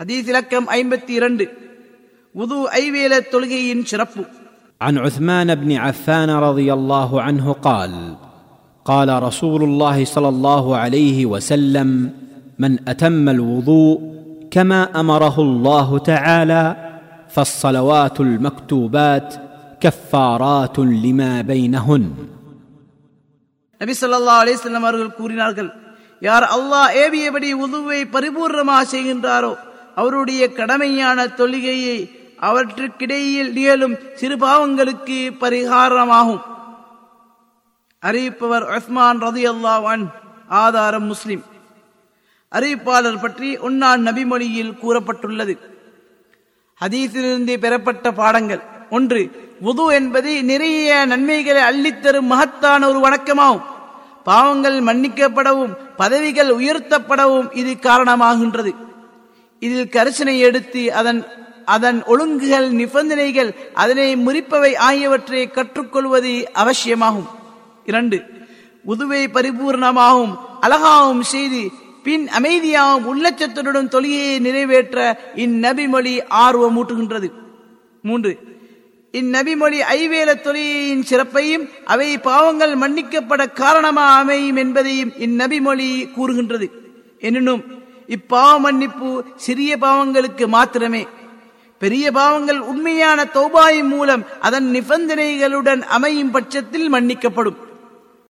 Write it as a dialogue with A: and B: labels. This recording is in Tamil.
A: ஹதீஸ் இலக்கம் ஐம்பத்தி இரண்டு உது ஐவேல தொழுகையின் சிறப்பு
B: عن عثمان بن عفان رضي الله عنه قال قال رسول الله صلى الله عليه وسلم من اتم الوضوء كما امره الله تعالى فالصلوات المكتوبات كفارات لما بينهن
A: நபி ஸல்லல்லாஹு அலைஹி வஸல்லம் அவர்கள் கூறினார்கள் யார் அல்லாஹ் ஏவியபடி உதுவை பரிபூர்ணமாக செய்கின்றாரோ அவருடைய கடமையான தொழுகையை அவற்றுக்கிடையில் நிகழும் சிறு பாவங்களுக்கு பரிகாரமாகும். அறிவிப்பவர் உஸ்மான் ரதி அல்லாவன் ஆதாரம் முஸ்லிம். அறிவிப்பாளர் பற்றி உன்னான் நபிமொழியில் கூறப்பட்டுள்ளது. ஹதீஸிலிருந்து பெறப்பட்ட பாடங்கள். ஒன்று உது என்பது நிறைய நன்மைகளை அள்ளித்தரும் மகத்தான ஒரு வணக்கமாகும். பாவங்கள் மன்னிக்கப்படவும் பதவிகள் உயர்த்தப்படவும் இது காரணமாகின்றது. இதில் கரிசனை எடுத்து அதன் அதன் ஒழுங்குகள் நிபந்தனைகள் அதனை முறிப்பவை ஆகியவற்றை கற்றுக்கொள்வது அவசியமாகும். இரண்டு உதுவை பரிபூர்ணமாகவும் அழகாகவும் செய்து பின் அமைதியாகவும் உள்ளச்சத்துடன் தொழியை நிறைவேற்ற இந்நபிமொழி ஆர்வமூட்டுகின்றது. மூன்று இந்நபிமொழி ஐவேல தொழிலின் சிறப்பையும் அவை பாவங்கள் மன்னிக்கப்பட காரணமாக அமையும் என்பதையும் இந்நபிமொழி கூறுகின்றது. எனினும் இப்பாவ மன்னிப்பு சிறிய பாவங்களுக்கு மாத்திரமே. பெரிய பாவங்கள் உண்மையான தௌபாயின் மூலம் அதன் நிபந்தனைகளுடன் அமையும் பட்சத்தில் மன்னிக்கப்படும்.